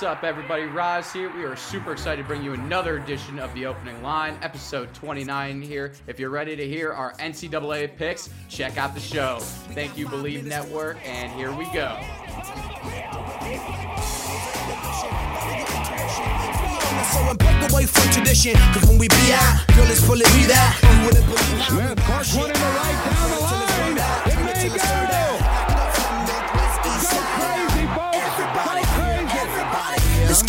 What's up, everybody? Roz here. We are super excited to bring you another edition of the opening line, episode 29 here. If you're ready to hear our NCAA picks, check out the show. Thank you, Believe Network, and here we go. So I break away from tradition, cause when we be out, girl, it's pulling me that. You wouldn't believe how Smith, course one in the right down the line. It may go. Go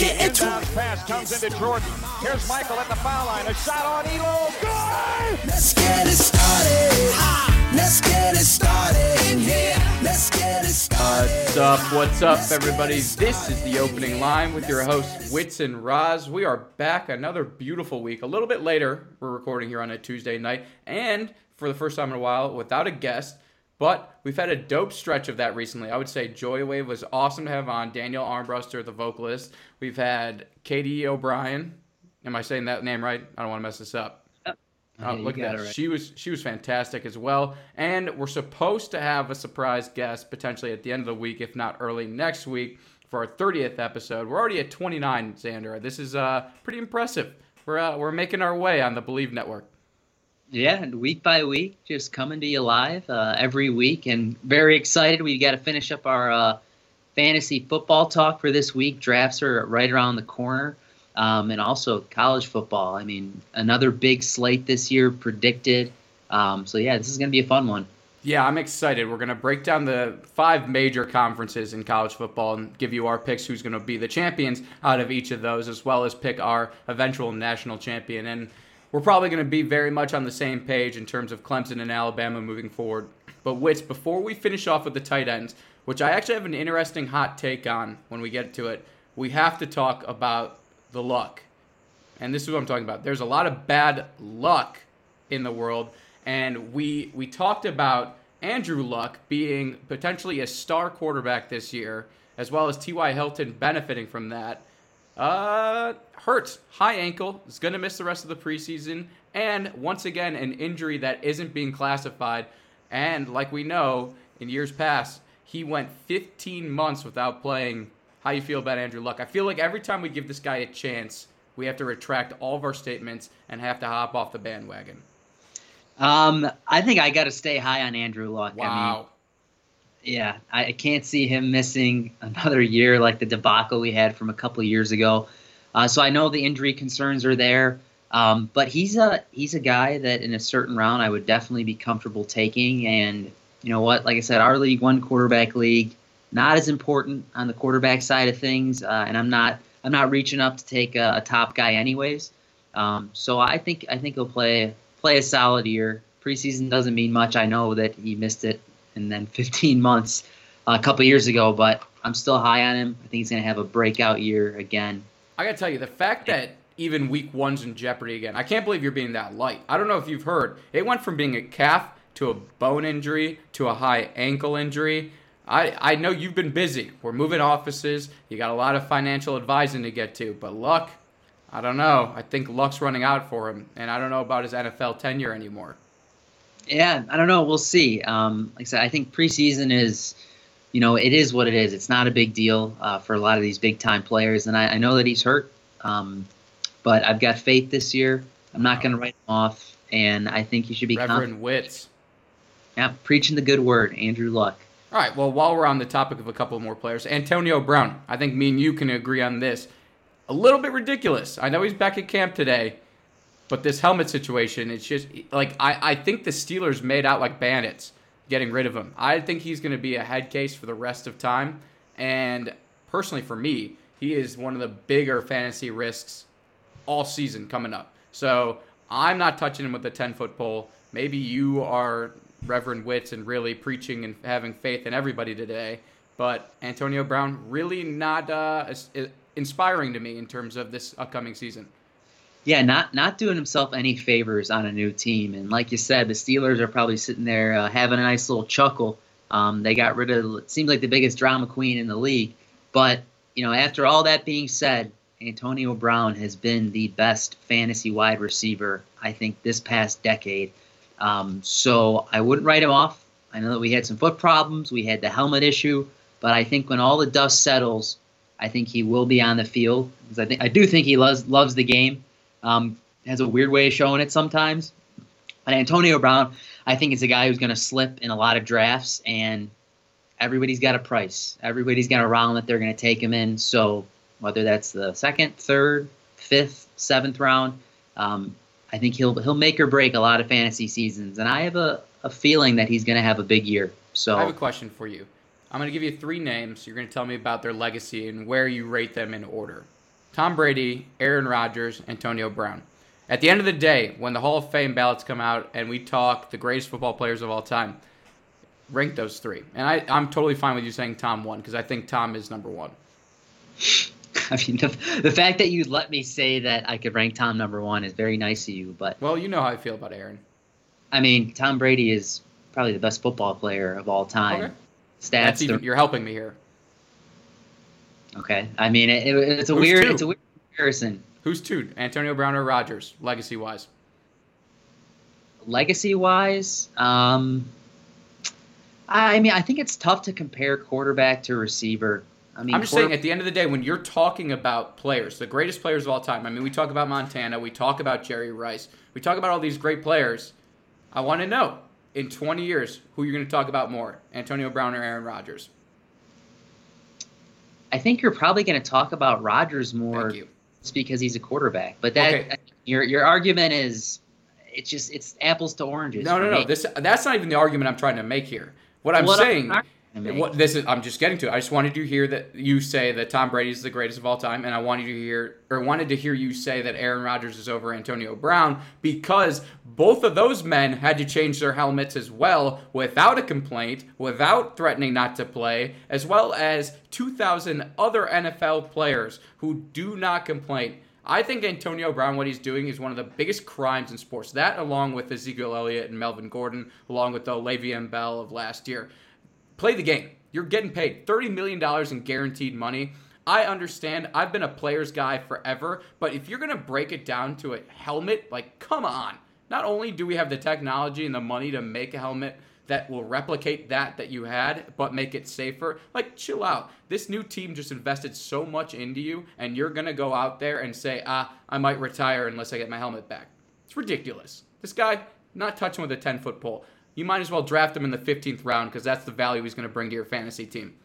get into it. Pass comes into Jordan. Here's Michael at the foul line. A shot on Ehlo. Good. Let's get it started. Let's get it started in here. Let's get it started. What's up? What's up, everybody? This is the opening line with your hosts, Wits and Roz. We are back another beautiful week. A little bit later, we're recording here on a Tuesday night, and for the first time in a while, without a guest. But we've had a dope stretch of that recently. I would say Joywave was awesome to have on. Daniel Armbruster, the vocalist. We've had Katie O'Brien. Am I saying that name right? I don't want to mess this up. Oh, you look at that. right. She was she was fantastic as well. And we're supposed to have a surprise guest potentially at the end of the week, if not early next week, for our 30th episode. We're already at 29, Xander. This is uh pretty impressive. We're uh, we're making our way on the Believe Network. Yeah, and week by week, just coming to you live uh, every week, and very excited. We got to finish up our uh, fantasy football talk for this week. Drafts are right around the corner, um, and also college football. I mean, another big slate this year predicted. Um, so yeah, this is going to be a fun one. Yeah, I'm excited. We're going to break down the five major conferences in college football and give you our picks who's going to be the champions out of each of those, as well as pick our eventual national champion. And we're probably going to be very much on the same page in terms of Clemson and Alabama moving forward. But, Wits, before we finish off with the tight ends, which I actually have an interesting hot take on when we get to it, we have to talk about the luck. And this is what I'm talking about. There's a lot of bad luck in the world, and we we talked about Andrew Luck being potentially a star quarterback this year, as well as T.Y. Hilton benefiting from that. Uh, hurts, high ankle, is going to miss the rest of the preseason, and once again an injury that isn't being classified. And like we know, in years past, he went 15 months without playing. How you feel about Andrew Luck? I feel like every time we give this guy a chance, we have to retract all of our statements and have to hop off the bandwagon. Um, I think I got to stay high on Andrew Luck. I mean, Wow. Yeah, I I can't see him missing another year like the debacle we had from a couple years ago. Uh, so I know the injury concerns are there, um, but he's a he's a guy that in a certain round I would definitely be comfortable taking. And you know what? Like I said, our league, one quarterback league, not as important on the quarterback side of things, uh, and I'm not I'm not reaching up to take a, a top guy anyways. Um, so I think I think he'll play play a solid year. Preseason doesn't mean much. I know that he missed it and then 15 months uh, a couple years ago, but I'm still high on him. I think he's going to have a breakout year again. I gotta tell you, the fact that even week one's in jeopardy again, I can't believe you're being that light. I don't know if you've heard. It went from being a calf to a bone injury to a high ankle injury. I, I know you've been busy. We're moving offices. You got a lot of financial advising to get to. But Luck, I don't know. I think Luck's running out for him. And I don't know about his NFL tenure anymore. Yeah, I don't know. We'll see. Um, like I said, I think preseason is, you know, it is what it is. It's not a big deal uh, for a lot of these big time players, and I, I know that he's hurt, um, but I've got faith this year. I'm not going to write him off, and I think he should be confident. Reverend Wits. Yeah, preaching the good word, Andrew Luck. All right. Well, while we're on the topic of a couple more players, Antonio Brown. I think me and you can agree on this. A little bit ridiculous. I know he's back at camp today, but this helmet situation, it's just like I, I think the Steelers made out like bandits getting rid of him. I think he's going to be a head case for the rest of time. And personally, for me, he is one of the bigger fantasy risks all season coming up. So I'm not touching him with a 10 foot pole. Maybe you are Reverend Wits and really preaching and having faith in everybody today. But Antonio Brown really not uh, inspiring to me in terms of this upcoming season. Yeah, not not doing himself any favors on a new team. And like you said, the Steelers are probably sitting there uh, having a nice little chuckle. Um, they got rid of it seems like the biggest drama queen in the league. But you know, after all that being said, Antonio Brown has been the best fantasy wide receiver I think this past decade. Um, so I wouldn't write him off. I know that we had some foot problems, we had the helmet issue, but I think when all the dust settles, I think he will be on the field because I think I do think he loves loves the game. Um, has a weird way of showing it sometimes. But Antonio Brown, I think is a guy who's going to slip in a lot of drafts, and everybody's got a price. Everybody's got a round that they're going to take him in. So whether that's the second, third, fifth, seventh round, um, I think he'll he'll make or break a lot of fantasy seasons. And I have a, a feeling that he's going to have a big year. So I have a question for you. I'm going to give you three names. You're going to tell me about their legacy and where you rate them in order. Tom Brady, Aaron Rodgers, Antonio Brown. At the end of the day, when the Hall of Fame ballots come out and we talk the greatest football players of all time, rank those three. And I, I'm totally fine with you saying Tom one because I think Tom is number one. I mean, the, the fact that you let me say that I could rank Tom number one is very nice of you. But Well, you know how I feel about Aaron. I mean, Tom Brady is probably the best football player of all time. Okay. Stats. Even, you're helping me here. Okay. I mean, it, it- it's a Who's weird. two? It's a weird comparison. Who's two? Antonio Brown or Rodgers, legacy wise? Legacy wise, um, I mean, I think it's tough to compare quarterback to receiver. I mean, I'm just quarter- saying, at the end of the day, when you're talking about players, the greatest players of all time, I mean, we talk about Montana, we talk about Jerry Rice, we talk about all these great players. I want to know in 20 years who you're going to talk about more, Antonio Brown or Aaron Rodgers. I think you're probably going to talk about Rodgers more just because he's a quarterback. But that Okay. your your argument is it's just it's apples to oranges. No, no, no. me. This that's not even the argument I'm trying to make here. What I'm What saying, I'm trying to make. What this is, I'm just getting to. it. I just wanted to hear that you say that Tom Brady is the greatest of all time, and I wanted to hear, or wanted to hear you say that Aaron Rodgers is over Antonio Brown because both of those men had to change their helmets as well without a complaint, without threatening not to play, as well as 2,000 other NFL players who do not complain. I think Antonio Brown, what he's doing, is one of the biggest crimes in sports. That, along with Ezekiel Elliott and Melvin Gordon, along with the Le'Veon Bell of last year. Play the game. You're getting paid $30 million in guaranteed money. I understand. I've been a player's guy forever, but if you're going to break it down to a helmet, like, come on. Not only do we have the technology and the money to make a helmet that will replicate that that you had, but make it safer. Like, chill out. This new team just invested so much into you, and you're gonna go out there and say, ah, I might retire unless I get my helmet back. It's ridiculous. This guy, not touching with a 10 foot pole. You might as well draft him in the 15th round because that's the value he's gonna bring to your fantasy team.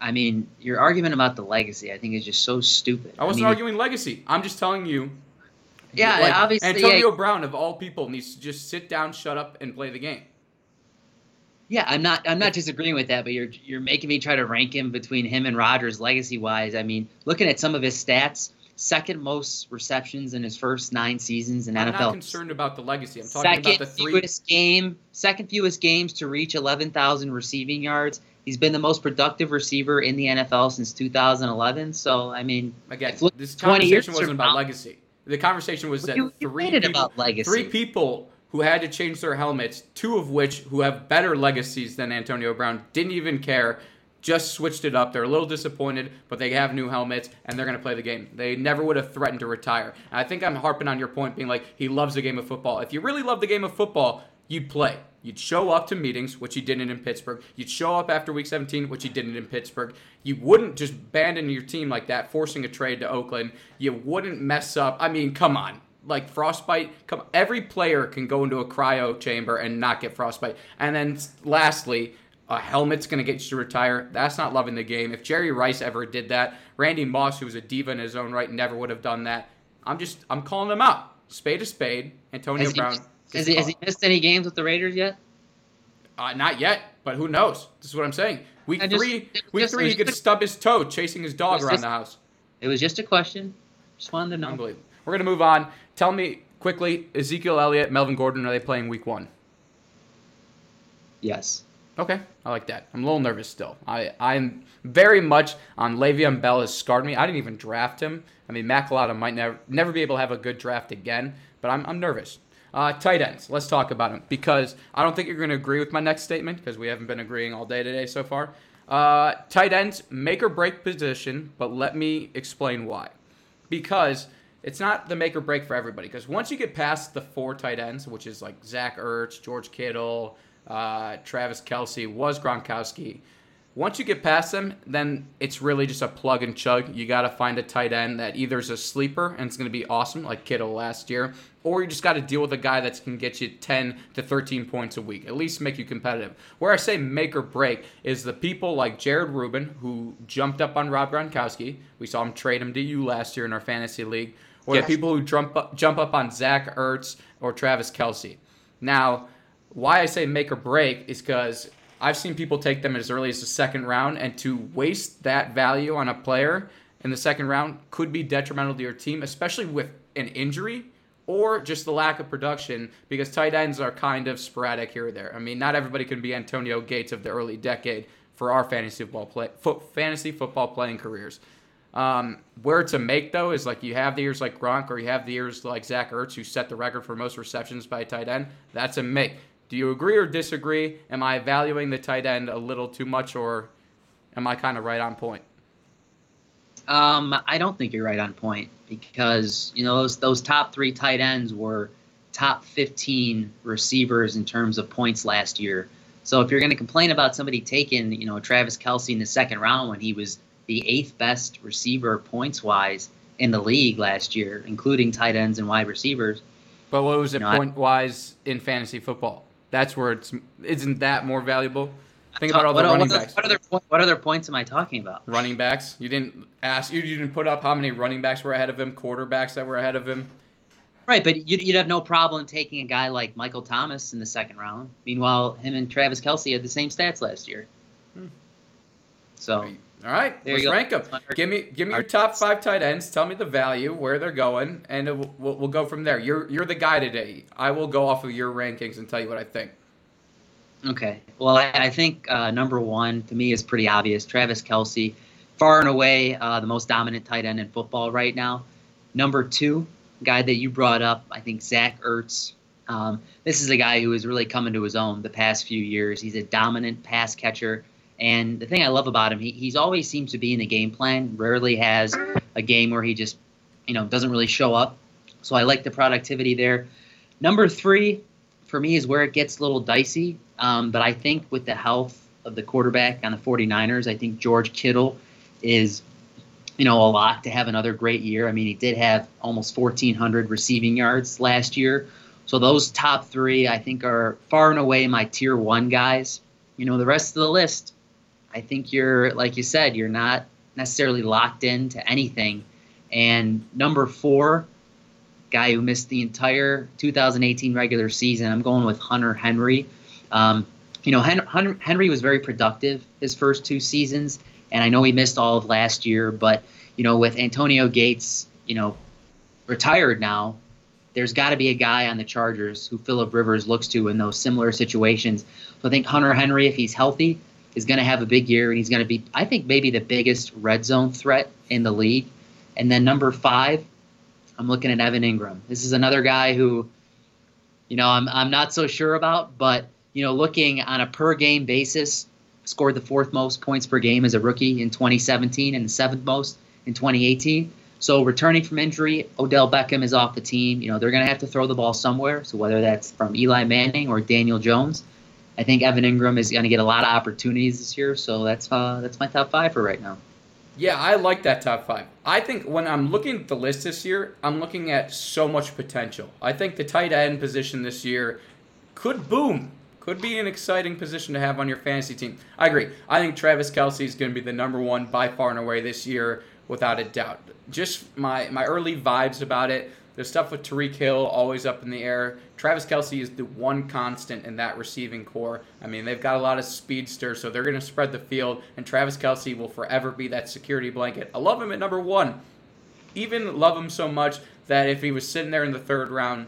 I mean, your argument about the legacy, I think, is just so stupid. I wasn't mean, arguing legacy. I'm just telling you. Yeah, like, obviously, Antonio yeah. Brown, of all people, needs to just sit down, shut up, and play the game. Yeah, I'm not. I'm not disagreeing with that, but you're you're making me try to rank him between him and Rodgers legacy wise. I mean, looking at some of his stats, second most receptions in his first nine seasons in NFL. I'm NFL. not concerned about the legacy. I'm talking second about the three. fewest game, second fewest games to reach 11,000 receiving yards. He's been the most productive receiver in the NFL since 2011. So I mean, Again, this 20 years conversation wasn't about now- legacy. The conversation was that You- you three people, three people who had to change their helmets, two of which who have better legacies than Antonio Brown, didn't even care, just switched it up. They're a little disappointed, but they have new helmets and they're going to play the game. They never would have threatened to retire. And I think I'm harping on your point, being like he loves the game of football. If you really love the game of football, you'd play. You'd show up to meetings, which he didn't in Pittsburgh. You'd show up after week 17, which he didn't in Pittsburgh. You wouldn't just abandon your team like that, forcing a trade to Oakland. You wouldn't mess up. I mean, come on. Like frostbite, come every player can go into a cryo chamber and not get frostbite. And then lastly, a helmet's going to get you to retire. That's not loving the game. If Jerry Rice ever did that, Randy Moss, who was a diva in his own right, never would have done that. I'm just, I'm calling them out. Spade a spade. Antonio has he, Brown. has, he, has he missed any games with the Raiders yet? Uh, not yet, but who knows? This is what I'm saying. Week just- three, week just- three, he could just- stub his toe chasing his dog around the house. It was just a question. Just wanted to know. Unbelievable. We're gonna move on. Tell me quickly: Ezekiel Elliott, Melvin Gordon, are they playing week one? Yes. Okay, I like that. I'm a little nervous still. I, I'm very much on Le'Veon Bell has scarred me. I didn't even draft him. I mean, Matt might never never be able to have a good draft again, but I'm, I'm nervous. Uh, tight ends. Let's talk about them because I don't think you're going to agree with my next statement because we haven't been agreeing all day today so far. Uh, tight ends make or break position, but let me explain why. Because it's not the make or break for everybody. Because once you get past the four tight ends, which is like Zach Ertz, George Kittle, uh, Travis Kelce, was Gronkowski. Once you get past them, then it's really just a plug and chug. You got to find a tight end that either is a sleeper and it's going to be awesome, like Kittle last year, or you just got to deal with a guy that can get you 10 to 13 points a week, at least make you competitive. Where I say make or break is the people like Jared Rubin, who jumped up on Rob Gronkowski. We saw him trade him to you last year in our fantasy league, or Yes. the people who jump up, jump up on Zach Ertz or Travis Kelce. Now, why I say make or break is because I've seen people take them as early as the second round, and to waste that value on a player in the second round could be detrimental to your team, especially with an injury or just the lack of production, because tight ends are kind of sporadic here or there. I mean, not everybody can be Antonio Gates of the early decade for our fantasy football play, fo- fantasy football playing careers. Um, where to make though is like you have the years like Gronk or you have the years like Zach Ertz who set the record for most receptions by a tight end. That's a make. Do you agree or disagree? Am I valuing the tight end a little too much or am I kind of right on point? Um, I don't think you're right on point because you know those those top three tight ends were top 15 receivers in terms of points last year. So if you're going to complain about somebody taking you know Travis Kelce in the second round when he was the eighth best receiver points wise in the league last year, including tight ends and wide receivers, But what was it No, I- point wise in fantasy football? That's where it's isn't that more valuable? Think about all what, the what running other- backs. what other what other points am I talking about? Running backs. You didn't ask. You didn't put up how many running backs were ahead of him, quarterbacks that were ahead of him. Right, but you'd, you'd have no problem taking a guy like Michael Thomas in the second round. Meanwhile, him and Travis Kelce had the same stats last year. Hmm. So, All right, There let's rank them. Give me, give me your top five tight ends. Tell me the value, where they're going, and will- we'll, we'll go from there. You're you're the guy today. I will go off of your rankings and tell you what I think. okay. Well, I, I think uh, number one to me is pretty obvious. Travis Kelce, far and away uh, the most dominant tight end in football right now. Number two, guy that you brought up, I think Zach Ertz. Um, this is a guy who has really come into his own the past few years. He's a dominant pass catcher. And the thing I love about him, he, he's always seems to be in the game plan. Rarely has a game where he just, you know, doesn't really show up. So I like the productivity there. Number three, for me, is where it gets a little dicey. Um, but I think with the health of the quarterback on the 49ers, I think George Kittle is, you know, a lock to have another great year. I mean, he did have almost 1,400 receiving yards last year. So those top three, I think, are far and away my tier one guys. You know, the rest of the list, I think you're, like you said, you're not necessarily locked into anything. And number four, guy who missed the entire 2018 regular season, I'm going with Hunter Henry. Um, you know, Hen- Henry was very productive his first two seasons, and I know he missed all of last year, but, you know, with Antonio Gates, you know, retired now, there's got to be a guy on the Chargers who Philip Rivers looks to in those similar situations. So I think Hunter Henry, if he's healthy, is going to have a big year, and he's going to be, I think, maybe the biggest red zone threat in the league. And then number five, I'm looking at Evan Engram. This is another guy who, you know, I'm I'm not so sure about, but you know, looking on a per game basis, scored the fourth most points per game as a rookie in 2017 and the seventh most in 2018. So returning from injury, Odell Beckham is off the team. You know, they're going to have to throw the ball somewhere. So whether that's from Eli Manning or Daniel Jones, I think Evan Engram is going to get a lot of opportunities this year. So that's uh, that's my top five for right now. Yeah, I like that top five. I think when I'm looking at the list this year, I'm looking at so much potential. I think the tight end position this year could boom. Could be an exciting position to have on your fantasy team. I agree. I think Travis Kelce is going to be the number one by far and away this year, without a doubt. Just my, my early vibes about it. The stuff with Tyreek Hill always up in the air. Travis Kelce is the one constant in that receiving core. I mean, they've got a lot of speedsters, so they're going to spread the field, and Travis Kelce will forever be that security blanket. I love him at number one. Even love him so much that if he was sitting there in the third round,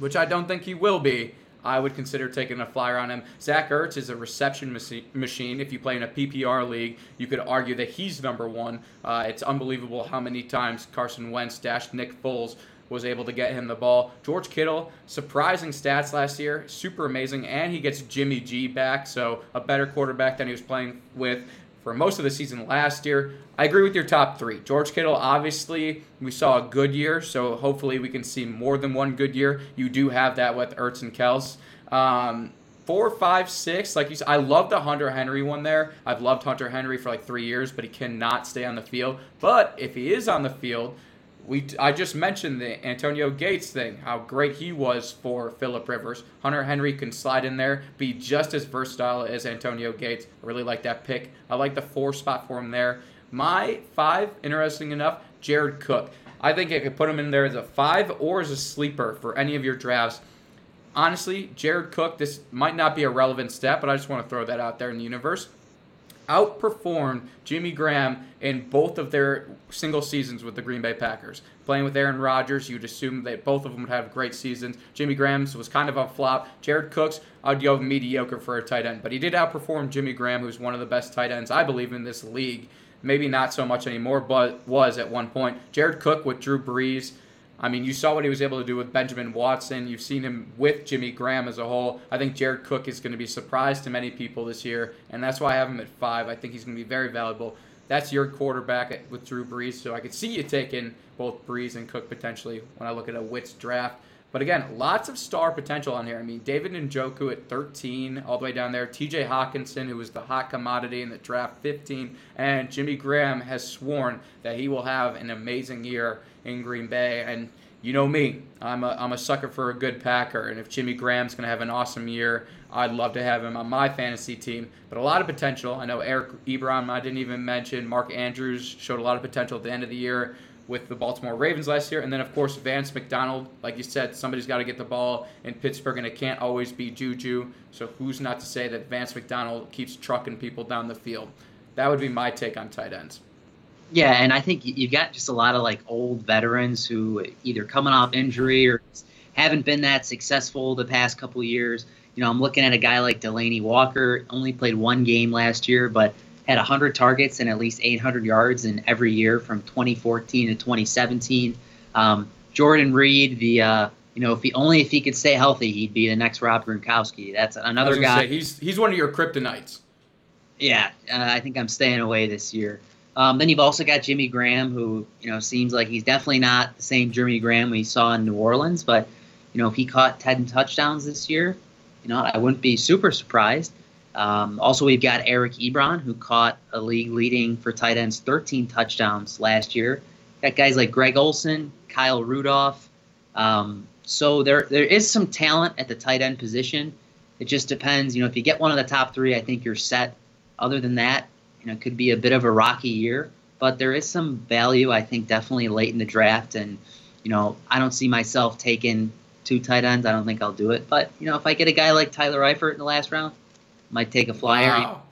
which I don't think he will be, I would consider taking a flyer on him. Zach Ertz is a reception machine. If you play in a PPR league, you could argue that he's number one. Uh, it's unbelievable how many times Carson Wentz dashed Nick Foles was able to get him the ball. George Kittle, surprising stats last year, super amazing, and he gets Jimmy G back, so a better quarterback than he was playing with for most of the season last year. I agree with your top three. George Kittle, obviously, we saw a good year, so hopefully we can see more than one good year. You do have that with Ertz and Kels. Um, four, five, six, like you said, I love the Hunter Henry one there. I've loved Hunter Henry for like three years, but he cannot stay on the field. But if he is on the field, we I just mentioned the Antonio Gates thing, how great he was for Philip Rivers. Hunter Henry can slide in there, be just as versatile as Antonio Gates. I really like that pick. I like the four spot for him there. My five, interesting enough, Jared Cook. I think I could put him in there as a five or as a sleeper for any of your drafts. Honestly, Jared Cook, this might not be a relevant step, but I just want to throw that out there in the universe outperformed Jimmy Graham in both of their single seasons with the Green Bay Packers. Playing with Aaron Rodgers, you'd assume that both of them would have great seasons. Jimmy Graham's was kind of a flop. Jared Cook's, I'd go mediocre for a tight end, but he did outperform Jimmy Graham, who's one of the best tight ends, I believe, in this league. Maybe not so much anymore, but was at one point. Jared Cook with Drew Brees I mean, you saw what he was able to do with Benjamin Watson. You've seen him with Jimmy Graham as a whole. I think Jared Cook is going to be surprised to many people this year, and that's why I have him at five. I think he's going to be very valuable. That's your quarterback with Drew Brees, so I could see you taking both Brees and Cook potentially when I look at a Wits draft. But again, lots of star potential on here. I mean, David Njoku at 13, all the way down there. TJ Hockenson, who was the hot commodity in the draft, 15. And Jimmy Graham has sworn that he will have an amazing year in Green Bay. And you know me, I'm a, I'm a sucker for a good Packer. And if Jimmy Graham's going to have an awesome year, I'd love to have him on my fantasy team. But a lot of potential. I know Eric Ebron, I didn't even mention. Mark Andrews showed a lot of potential at the end of the year with the Baltimore Ravens last year. And then, of course, Vance McDonald. Like you said, somebody's got to get the ball in Pittsburgh, and it can't always be Juju. So who's not to say that Vance McDonald keeps trucking people down the field? That would be my take on tight ends. Yeah, and I think you've got just a lot of like old veterans who either coming off injury or haven't been that successful the past couple years. You know, I'm looking at a guy like Delanie Walker, only played one game last year, but had 100 targets and at least 800 yards in every year from 2014 to 2017. Um, Jordan Reed, the uh, you know, if he only if he could stay healthy, he'd be the next Rob Gronkowski. That's another guy. Say, he's he's one of your kryptonites. Yeah, uh, I think I'm staying away this year. Um, then you've also got Jimmy Graham, who you know seems like he's definitely not the same Jimmy Graham we saw in New Orleans. But you know, if he caught 10 touchdowns this year, you know, I wouldn't be super surprised. Um, also, we've got Eric Ebron, who caught a league leading for tight ends 13 touchdowns last year. Got guys like Greg Olsen, Kyle Rudolph. Um, so there there is some talent at the tight end position. It just depends. You know, if you get one of the top three, I think you're set. Other than that, you know, it could be a bit of a rocky year, but there is some value, I think, definitely late in the draft. And, you know, I don't see myself taking two tight ends. I don't think I'll do it. But, you know, if I get a guy like Tyler Eifert in the last round, might take a flyer, wow.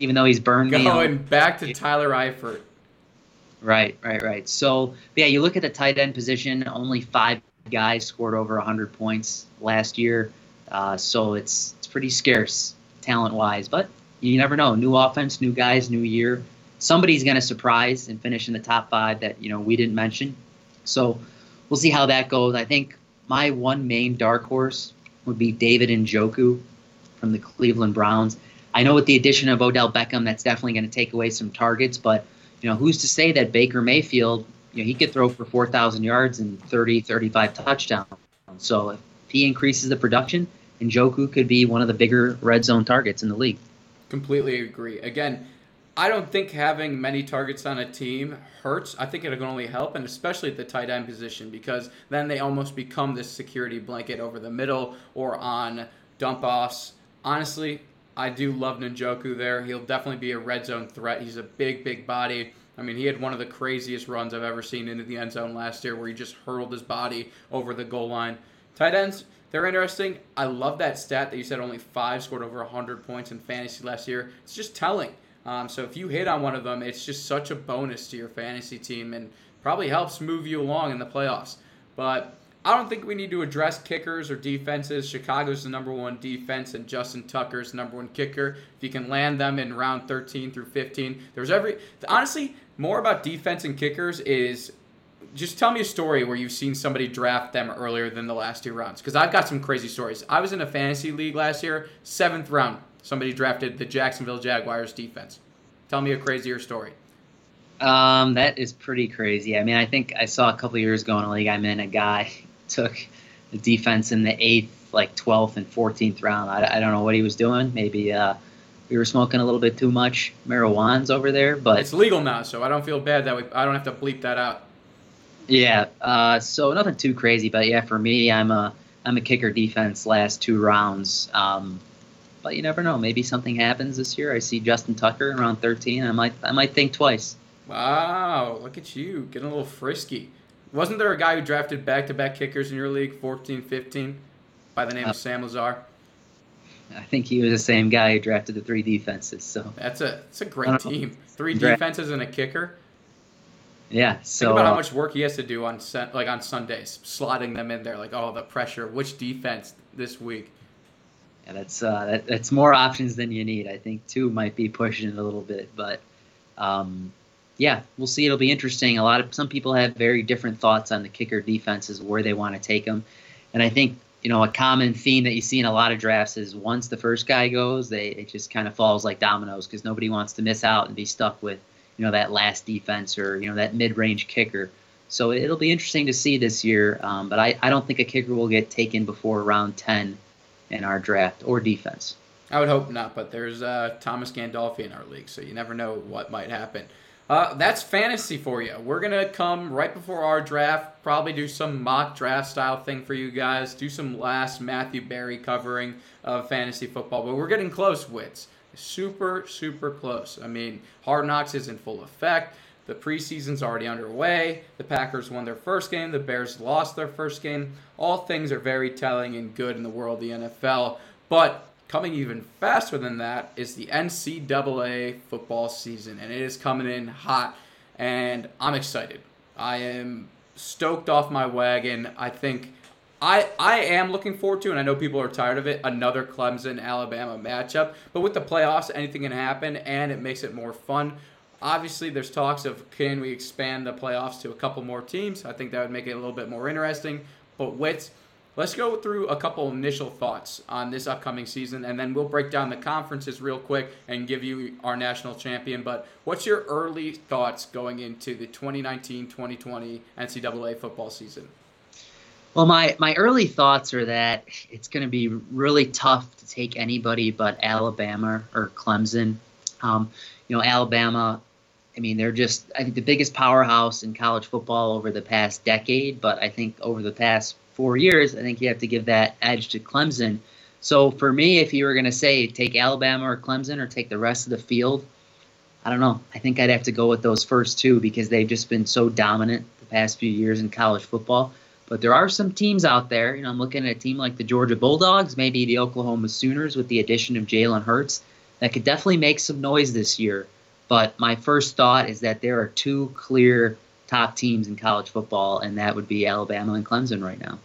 even though he's burned Going me. Going back to Tyler Eifert. Right, right, right. So, yeah, you look at the tight end position, only five guys scored over 100 points last year. Uh, so it's it's pretty scarce talent wise. But you never know. New offense, new guys, new year. Somebody's going to surprise and finish in the top five that you know we didn't mention. So we'll see how that goes. I think my one main dark horse would be David Njoku from the Cleveland Browns. I know with the addition of Odell Beckham, that's definitely going to take away some targets, but you know who's to say that Baker Mayfield, you know, he could throw for 4,000 yards and 30, 35 touchdowns. So if he increases the production, Njoku could be one of the bigger red zone targets in the league. Completely agree. Again, I don't think having many targets on a team hurts. I think it can only help, and especially at the tight end position, because then they almost become this security blanket over the middle or on dump offs. Honestly, I do love Njoku there. He'll definitely be a red zone threat. He's a big, big body. I mean, he had one of the craziest runs I've ever seen into the end zone last year where he just hurled his body over the goal line. Tight ends, they're interesting. I love that stat that you said only five scored over 100 points in fantasy last year. It's just telling. Um, so if you hit on one of them, it's just such a bonus to your fantasy team and probably helps move you along in the playoffs. But I don't think we need to address kickers or defenses. Chicago's the number one defense, and Justin Tucker's the number one kicker. If you can land them in round 13 through 15, there's every honestly more about defense and kickers is just tell me a story where you've seen somebody draft them earlier than the last two rounds. Because I've got some crazy stories. I was in a fantasy league last year, seventh round. Somebody drafted the Jacksonville Jaguars defense. Tell me a crazier story. Um, that is pretty crazy. I mean, I think I saw a couple years ago in a league I'm in, a guy took the defense in the eighth, like 12th and 14th round. I, I don't know what he was doing. Maybe uh, we were smoking a little bit too much marijuana's over there, but It's legal now, so I don't feel bad that we, I don't have to bleep that out. Yeah. Uh, so nothing too crazy, but yeah, for me, I'm a I'm a kicker defense last two rounds. Um, but you never know. Maybe something happens this year. I see Justin Tucker around 13. I might I might think twice. Wow, look at you getting a little frisky. Wasn't there a guy who drafted back-to-back kickers in your league, 14, 15, by the name Uh, of Sam Lazar? I think he was the same guy who drafted the three defenses. So That's a that's a great team. Three defenses and a kicker. Yeah. Think So about how much work he has to do on like on Sundays, slotting them in there. Like, oh, the pressure. Which defense this week? yeah, that's uh, that, that's more options than you need. I think two might be pushing it a little bit, but um, yeah, we'll see. It'll be interesting. A lot of some people have very different thoughts on the kicker defenses, where they want to take them, and I think you know a common theme that you see in a lot of drafts is once the first guy goes, they it just kind of falls like dominoes because nobody wants to miss out and be stuck with you know that last defense or you know that mid-range kicker. So it'll be interesting to see this year, um, but I, I don't think a kicker will get taken before round ten in our draft or defense. I would hope not, but there's uh, Thomas Gandolfi in our league, so you never know what might happen. Uh, that's fantasy for you. We're gonna come right before our draft, probably do some mock draft style thing for you guys, do some last Matthew Berry covering of fantasy football, but we're getting close, Wits. Super, super close. I mean, Hard Knocks is in full effect. The preseason's already underway. The Packers won their first game. The Bears lost their first game. All things are very telling and good in the world of the NFL. But coming even faster than that is the NCAA football season, and it is coming in hot. And I'm excited. I am stoked off my wagon. I think I I am looking forward to, and I know people are tired of it, another Clemson Alabama matchup. But with the playoffs, anything can happen, and it makes it more fun. Obviously, there's talks of can we expand the playoffs to a couple more teams. I think that would make it a little bit more interesting. But Wits, let's go through a couple initial thoughts on this upcoming season, and then we'll break down the conferences real quick and give you our national champion. But what's your early thoughts going into the 2019-2020 NCAA football season? Well, my, my early thoughts are that it's going to be really tough to take anybody but Alabama or Clemson. Um, you know, Alabama, I mean, they're just, I think, the biggest powerhouse in college football over the past decade, but I think over the past four years, I think you have to give that edge to Clemson. So for me, if you were going to say take Alabama or Clemson or take the rest of the field, I don't know. I think I'd have to go with those first two because they've just been so dominant the past few years in college football. But there are some teams out there. You know, I'm looking at a team like the Georgia Bulldogs, maybe the Oklahoma Sooners with the addition of Jalen Hurts, that could definitely make some noise this year. But my first thought is that there are two clear top teams in college football, and that would be Alabama and Clemson right now.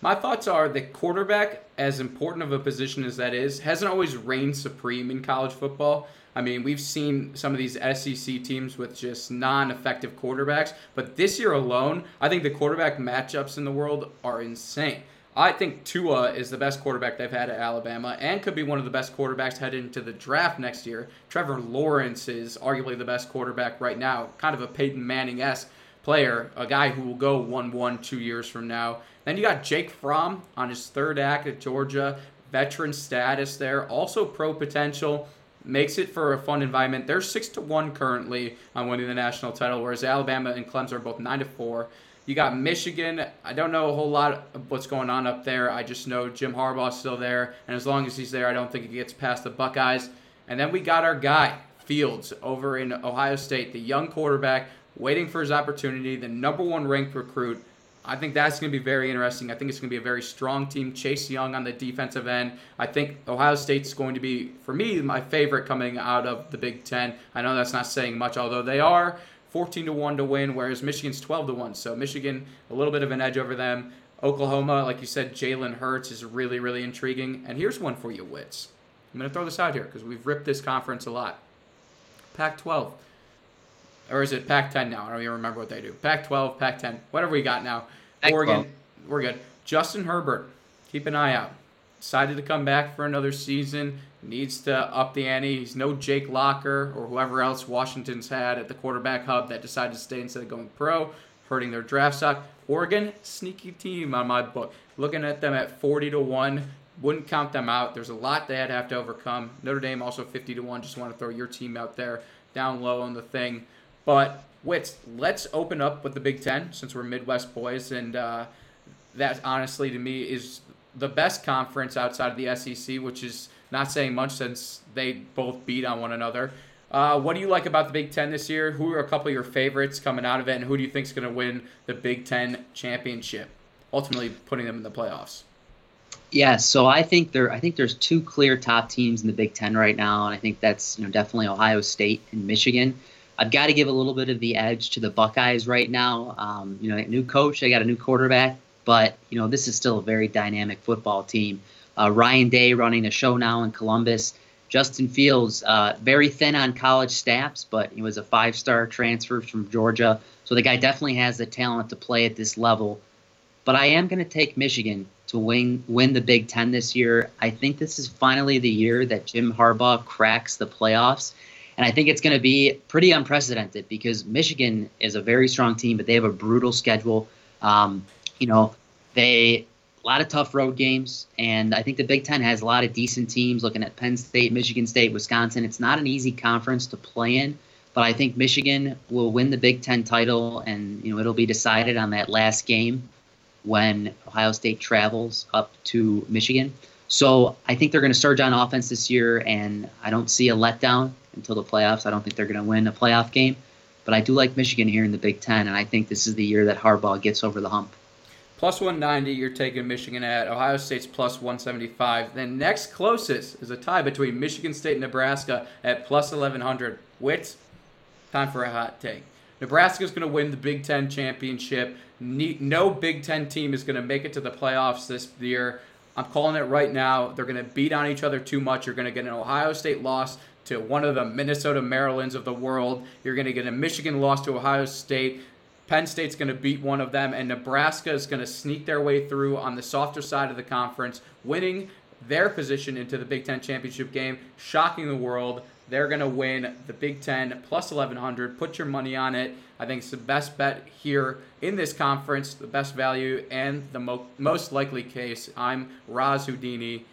My thoughts are that quarterback, as important of a position as that is, hasn't always reigned supreme in college football. I mean, we've seen some of these SEC teams with just non effective quarterbacks, but this year alone, I think the quarterback matchups in the world are insane. I think Tua is the best quarterback they've had at Alabama and could be one of the best quarterbacks headed into the draft next year. Trevor Lawrence is arguably the best quarterback right now, kind of a Peyton Manning esque player, a guy who will go 1 1 two years from now. Then you got Jake Fromm on his third act at Georgia, veteran status there, also pro potential. Makes it for a fun environment. They're six to one currently on winning the national title, whereas Alabama and Clemson are both nine to four. You got Michigan. I don't know a whole lot of what's going on up there. I just know Jim Harbaugh's still there, and as long as he's there, I don't think he gets past the Buckeyes. And then we got our guy Fields over in Ohio State, the young quarterback waiting for his opportunity, the number one ranked recruit. I think that's going to be very interesting. I think it's going to be a very strong team. Chase Young on the defensive end. I think Ohio State's going to be, for me, my favorite coming out of the Big Ten. I know that's not saying much, although they are 14 to 1 to win, whereas Michigan's 12 to 1. So Michigan, a little bit of an edge over them. Oklahoma, like you said, Jalen Hurts is really, really intriguing. And here's one for you, Wits. I'm going to throw this out here because we've ripped this conference a lot. Pac 12. Or is it Pac 10 now? I don't even remember what they do. Pac 12, Pac 10, whatever we got now. Pac-12. Oregon, we're good. Justin Herbert, keep an eye out. Decided to come back for another season. Needs to up the ante. He's no Jake Locker or whoever else Washington's had at the quarterback hub that decided to stay instead of going pro, hurting their draft stock. Oregon, sneaky team on my book. Looking at them at 40 to 1. Wouldn't count them out. There's a lot they'd have to overcome. Notre Dame also 50 to 1. Just want to throw your team out there down low on the thing. But, Wits, let's open up with the Big Ten since we're Midwest boys. And uh, that, honestly, to me, is the best conference outside of the SEC, which is not saying much since they both beat on one another. Uh, what do you like about the Big Ten this year? Who are a couple of your favorites coming out of it, and who do you think is going to win the Big Ten championship, ultimately putting them in the playoffs? Yeah, so I think there I think there's two clear top teams in the Big Ten right now, and I think that's you know definitely Ohio State and Michigan. I've got to give a little bit of the edge to the Buckeyes right now. Um, you know, new coach, they got a new quarterback, but you know this is still a very dynamic football team. Uh, Ryan Day running the show now in Columbus. Justin Fields, uh, very thin on college stats, but he was a five-star transfer from Georgia, so the guy definitely has the talent to play at this level. But I am going to take Michigan to win win the Big Ten this year. I think this is finally the year that Jim Harbaugh cracks the playoffs. And I think it's going to be pretty unprecedented because Michigan is a very strong team, but they have a brutal schedule. Um, you know, they a lot of tough road games, and I think the Big Ten has a lot of decent teams. Looking at Penn State, Michigan State, Wisconsin, it's not an easy conference to play in, but I think Michigan will win the Big Ten title, and you know it'll be decided on that last game when Ohio State travels up to Michigan. So I think they're going to surge on offense this year, and I don't see a letdown until the playoffs. I don't think they're going to win a playoff game, but I do like Michigan here in the Big Ten, and I think this is the year that Harbaugh gets over the hump. Plus 190, you're taking Michigan at. Ohio State's plus 175. Then next closest is a tie between Michigan State and Nebraska at plus 1100. Wits, time for a hot take. Nebraska's going to win the Big Ten championship. No Big Ten team is going to make it to the playoffs this year. I'm calling it right now. They're going to beat on each other too much. You're going to get an Ohio State loss to one of the Minnesota Marylands of the world. You're going to get a Michigan loss to Ohio State. Penn State's going to beat one of them, and Nebraska is going to sneak their way through on the softer side of the conference, winning their position into the Big Ten championship game, shocking the world. They're going to win the Big Ten plus 1100. Put your money on it. I think it's the best bet here in this conference, the best value, and the mo- most likely case. I'm Raz Houdini.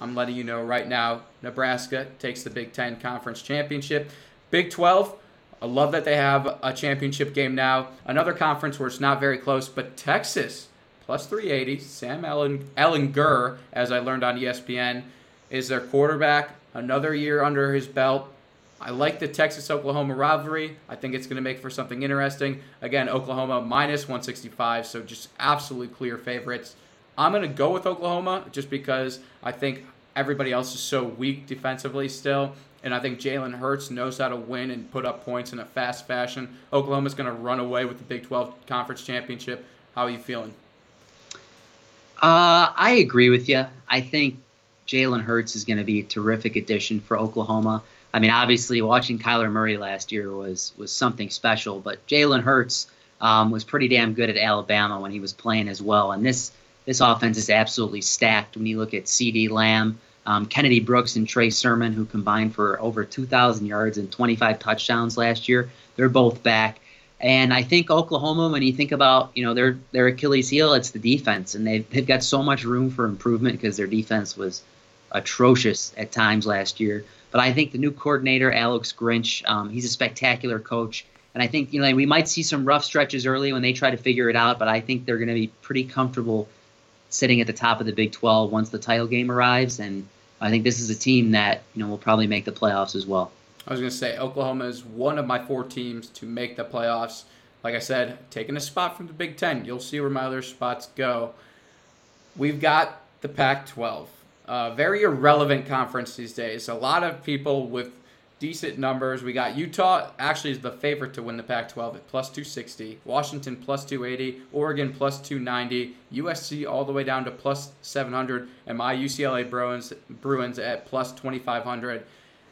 I'm letting you know right now Nebraska takes the Big Ten Conference Championship. Big 12, I love that they have a championship game now. Another conference where it's not very close, but Texas plus 380. Sam Ellen, Ehlinger, as I learned on ESPN, is their quarterback. Another year under his belt. I like the Texas Oklahoma rivalry. I think it's going to make for something interesting. Again, Oklahoma minus 165, so just absolutely clear favorites. I'm going to go with Oklahoma just because I think everybody else is so weak defensively still. And I think Jalen Hurts knows how to win and put up points in a fast fashion. Oklahoma's going to run away with the Big 12 Conference Championship. How are you feeling? Uh, I agree with you. I think Jalen Hurts is going to be a terrific addition for Oklahoma. I mean, obviously, watching Kyler Murray last year was was something special, but Jalen Hurts um, was pretty damn good at Alabama when he was playing as well. And this this offense is absolutely stacked when you look at CeeDee Lamb, um, Kennedy Brooks, and Trey Sermon, who combined for over 2,000 yards and 25 touchdowns last year. They're both back. And I think Oklahoma, when you think about you know their their Achilles heel, it's the defense, and they've they've got so much room for improvement because their defense was atrocious at times last year. But I think the new coordinator, Alex Grinch, um, he's a spectacular coach, and I think you know we might see some rough stretches early when they try to figure it out. But I think they're going to be pretty comfortable sitting at the top of the Big 12 once the title game arrives, and I think this is a team that you know will probably make the playoffs as well. I was going to say Oklahoma is one of my four teams to make the playoffs. Like I said, taking a spot from the Big Ten. You'll see where my other spots go. We've got the Pac 12. Uh, very irrelevant conference these days. A lot of people with decent numbers. We got Utah actually is the favorite to win the Pac-12 at plus 260, Washington plus 280, Oregon plus 290, USC all the way down to plus 700, and my UCLA Bruins Bruins at plus 2500.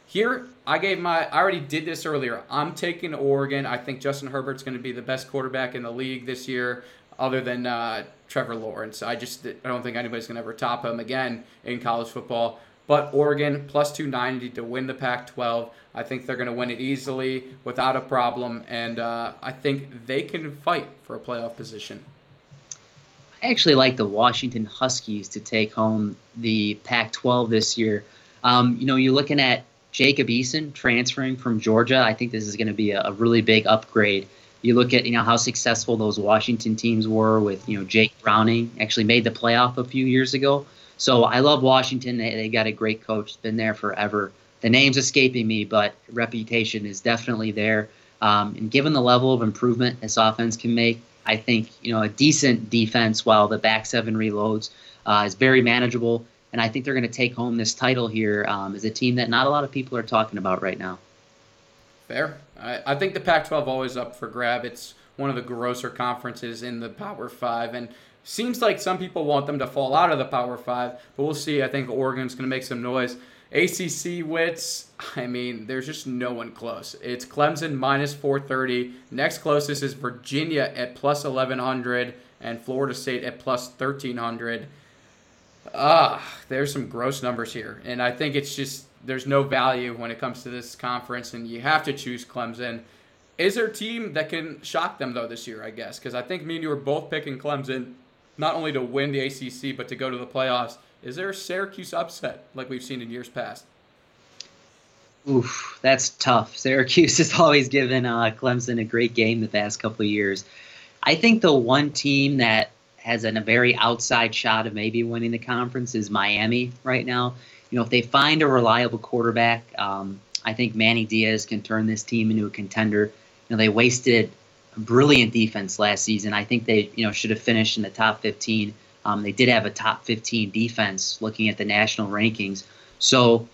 Here, I gave my. I already did this earlier. I'm taking Oregon. I think Justin Herbert's going to be the best quarterback in the league this year, other than uh, Trevor Lawrence. I just I don't think anybody's going to ever top him again in college football. But Oregon plus 290 to win the Pac 12. I think they're going to win it easily without a problem. And uh, I think they can fight for a playoff position. I actually like the Washington Huskies to take home the Pac 12 this year. Um, you know, you're looking at Jacob Eason transferring from Georgia. I think this is going to be a, a really big upgrade. You look at you know how successful those Washington teams were with you know Jake Browning actually made the playoff a few years ago. So I love Washington. They, they got a great coach. Been there forever. The name's escaping me, but reputation is definitely there. Um, and given the level of improvement this offense can make, I think you know a decent defense while the back seven reloads uh, is very manageable. And I think they're going to take home this title here um, as a team that not a lot of people are talking about right now. Fair. I, I think the Pac-12 always up for grab. It's one of the grosser conferences in the Power Five, and Seems like some people want them to fall out of the Power Five, but we'll see. I think Oregon's going to make some noise. ACC wits, I mean, there's just no one close. It's Clemson minus 430. Next closest is Virginia at plus 1100 and Florida State at plus 1300. Ah, there's some gross numbers here. And I think it's just, there's no value when it comes to this conference, and you have to choose Clemson. Is there a team that can shock them, though, this year, I guess? Because I think me and you were both picking Clemson not only to win the ACC but to go to the playoffs. Is there a Syracuse upset like we've seen in years past? Oof, that's tough. Syracuse has always given uh, Clemson a great game the past couple of years. I think the one team that has an, a very outside shot of maybe winning the conference is Miami right now. You know, if they find a reliable quarterback, um, I think Manny Diaz can turn this team into a contender. You know, they wasted brilliant defense last season. I think they you know should have finished in the top 15. Um, they did have a top 15 defense looking at the national rankings. So,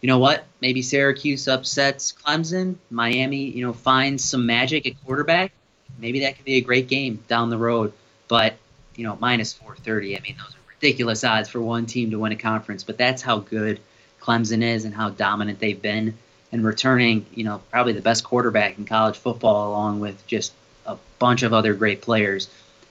you know what? Maybe Syracuse upsets Clemson. Miami, you know, finds some magic at quarterback. Maybe that could be a great game down the road. But you know, minus 430. I mean, those are ridiculous odds for one team to win a conference. But that's how good Clemson is and how dominant they've been and returning, you know, probably the best quarterback in college football, along with just bunch of other great players.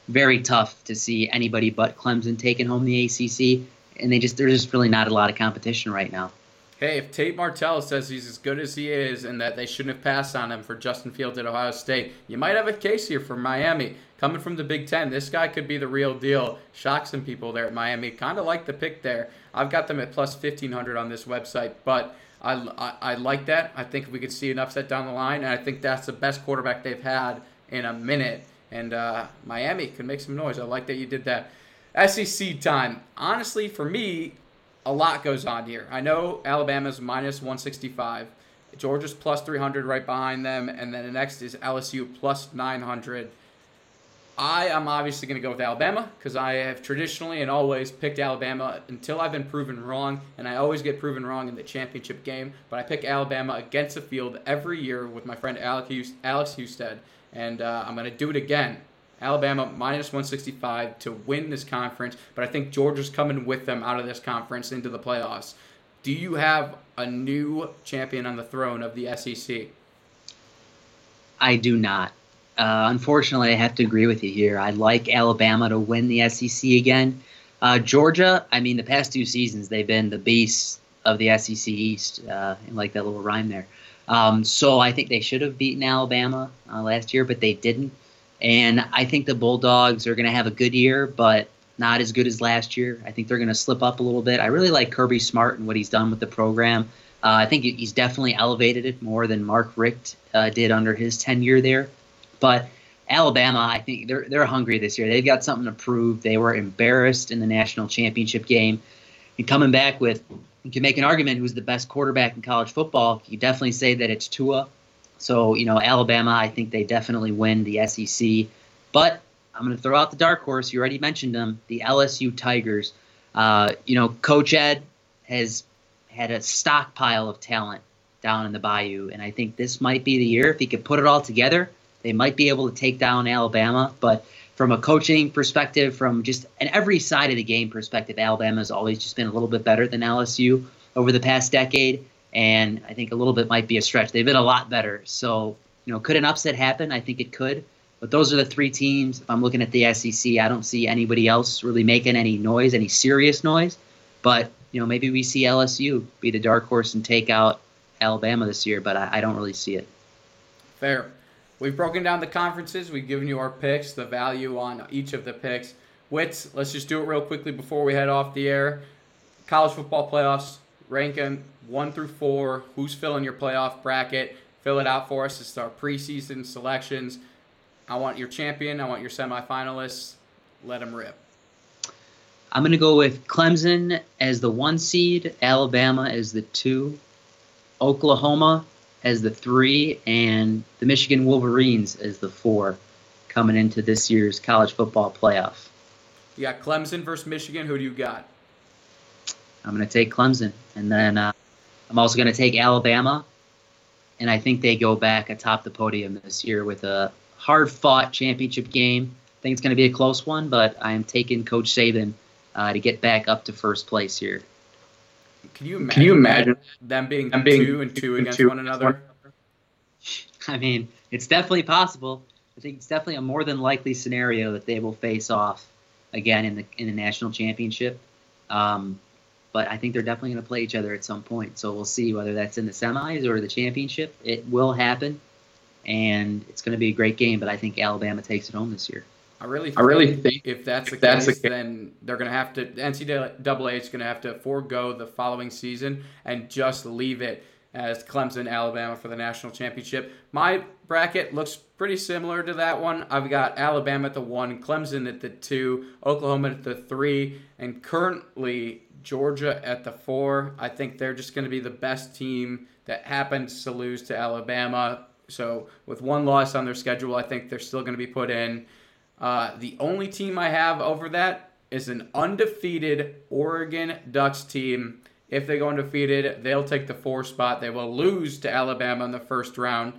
Very tough to see anybody but Clemson taking home the ACC, and they just there's just really not a lot of competition right now. Hey, if Tate Martell says he's as good as he is and that they shouldn't have passed on him for Justin Fields at Ohio State, you might have a case here for Miami. Coming from the Big Ten, this guy could be the real deal. Shock some people there at Miami. Kind of like the pick there. I've got them at plus 1500 on this website, but I, I, I like that. I think we could see an upset down the line, and I think that's the best quarterback they've had in a minute. And uh, Miami could make some noise. I like that you did that. SEC time. Honestly, for me, a lot goes on here. I know Alabama's minus 165. Georgia's plus 300 right behind them. And then the next is LSU plus 900. I am obviously going to go with Alabama because I have traditionally and always picked Alabama until I've been proven wrong, and I always get proven wrong in the championship game. But I pick Alabama against the field every year with my friend Alex Husted and uh, I'm going to do it again. Alabama minus 165 to win this conference, but I think Georgia's coming with them out of this conference into the playoffs. Do you have a new champion on the throne of the SEC? I do not. Uh, unfortunately, I have to agree with you here. I like Alabama to win the SEC again. Uh, Georgia, I mean, the past two seasons, they've been the beasts of the SEC East. Uh, like that little rhyme there. Um, so I think they should have beaten Alabama uh, last year, but they didn't. And I think the Bulldogs are going to have a good year, but not as good as last year. I think they're going to slip up a little bit. I really like Kirby Smart and what he's done with the program. Uh, I think he's definitely elevated it more than Mark Richt uh, did under his tenure there. But Alabama, I think they're they're hungry this year. They've got something to prove. They were embarrassed in the national championship game, and coming back with you can make an argument who's the best quarterback in college football. You definitely say that it's Tua. So, you know, Alabama, I think they definitely win the SEC. But I'm going to throw out the dark horse. You already mentioned them, the LSU Tigers. Uh, you know, Coach Ed has had a stockpile of talent down in the Bayou. And I think this might be the year if he could put it all together. They might be able to take down Alabama, but from a coaching perspective, from just an every side of the game perspective, Alabama has always just been a little bit better than LSU over the past decade, and I think a little bit might be a stretch. They've been a lot better. So, you know, could an upset happen? I think it could. But those are the three teams. If I'm looking at the SEC, I don't see anybody else really making any noise, any serious noise. But you know, maybe we see LSU be the dark horse and take out Alabama this year, but I, I don't really see it. Fair. We've broken down the conferences. We've given you our picks, the value on each of the picks. Wits, let's just do it real quickly before we head off the air. College football playoffs, rank them one through four. Who's filling your playoff bracket? Fill it out for us. It's our preseason selections. I want your champion. I want your semifinalists. Let them rip. I'm going to go with Clemson as the one seed, Alabama as the two, Oklahoma as the three, and the Michigan Wolverines as the four coming into this year's college football playoff. You got Clemson versus Michigan. Who do you got? I'm going to take Clemson. And then uh, I'm also going to take Alabama. And I think they go back atop the podium this year with a hard fought championship game. I think it's going to be a close one, but I am taking Coach Saban uh, to get back up to first place here. Can you imagine, Can you imagine them being, them being two and two against two one another? I mean, it's definitely possible. I think it's definitely a more than likely scenario that they will face off again in the in the national championship. Um, but I think they're definitely going to play each other at some point. So we'll see whether that's in the semis or the championship. It will happen, and it's going to be a great game. But I think Alabama takes it home this year. I really, I really think if that's the that's case, the then they're going to have to NCAA is going to have to forego the following season and just leave it as Clemson, Alabama for the national championship. My bracket looks pretty similar to that one. I've got Alabama at the one, Clemson at the two, Oklahoma at the three, and currently Georgia at the four. I think they're just going to be the best team that happens to lose to Alabama. So with one loss on their schedule, I think they're still going to be put in. Uh, the only team I have over that is an undefeated Oregon Ducks team. If they go undefeated, they'll take the four spot. They will lose to Alabama in the first round,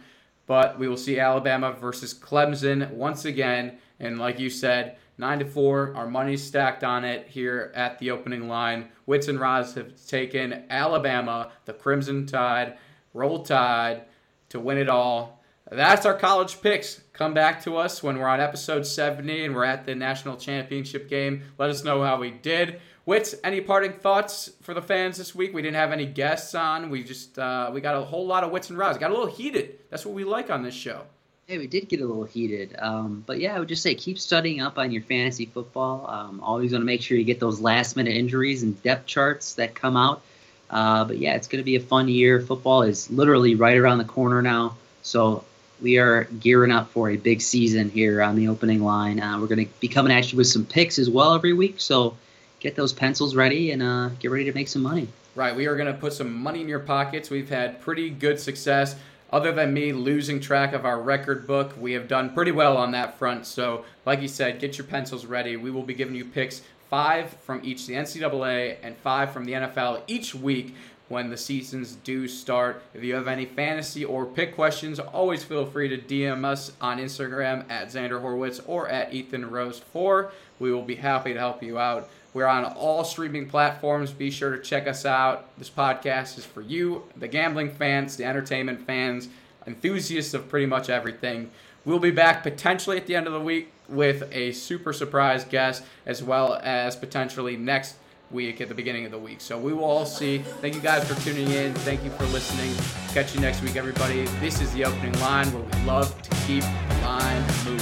but we will see Alabama versus Clemson once again. And like you said, nine to four, our money's stacked on it here at the opening line. Wits and Roz have taken Alabama, the Crimson Tide, Roll Tide, to win it all. That's our college picks. Come back to us when we're on episode 70 and we're at the national championship game. Let us know how we did. Wits, any parting thoughts for the fans this week? We didn't have any guests on. We just uh, we got a whole lot of wits and rows. Got a little heated. That's what we like on this show. Yeah, we did get a little heated. Um, but yeah, I would just say keep studying up on your fantasy football. Um, always want to make sure you get those last minute injuries and depth charts that come out. Uh, but yeah, it's going to be a fun year. Football is literally right around the corner now. So we are gearing up for a big season here on the opening line. Uh, we're going to be coming at you with some picks as well every week. So get those pencils ready and uh, get ready to make some money. Right. We are going to put some money in your pockets. We've had pretty good success. Other than me losing track of our record book, we have done pretty well on that front. So, like you said, get your pencils ready. We will be giving you picks five from each the NCAA and five from the NFL each week when the seasons do start. If you have any fantasy or pick questions, always feel free to DM us on Instagram at Xander Horwitz or at Ethan Rose 4. We will be happy to help you out. We're on all streaming platforms. Be sure to check us out. This podcast is for you, the gambling fans, the entertainment fans, enthusiasts of pretty much everything. We'll be back potentially at the end of the week with a super surprise guest, as well as potentially next week at the beginning of the week. So we will all see. Thank you guys for tuning in. Thank you for listening. Catch you next week, everybody. This is the opening line where we love to keep the line moving.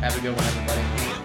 Have a good one, everybody.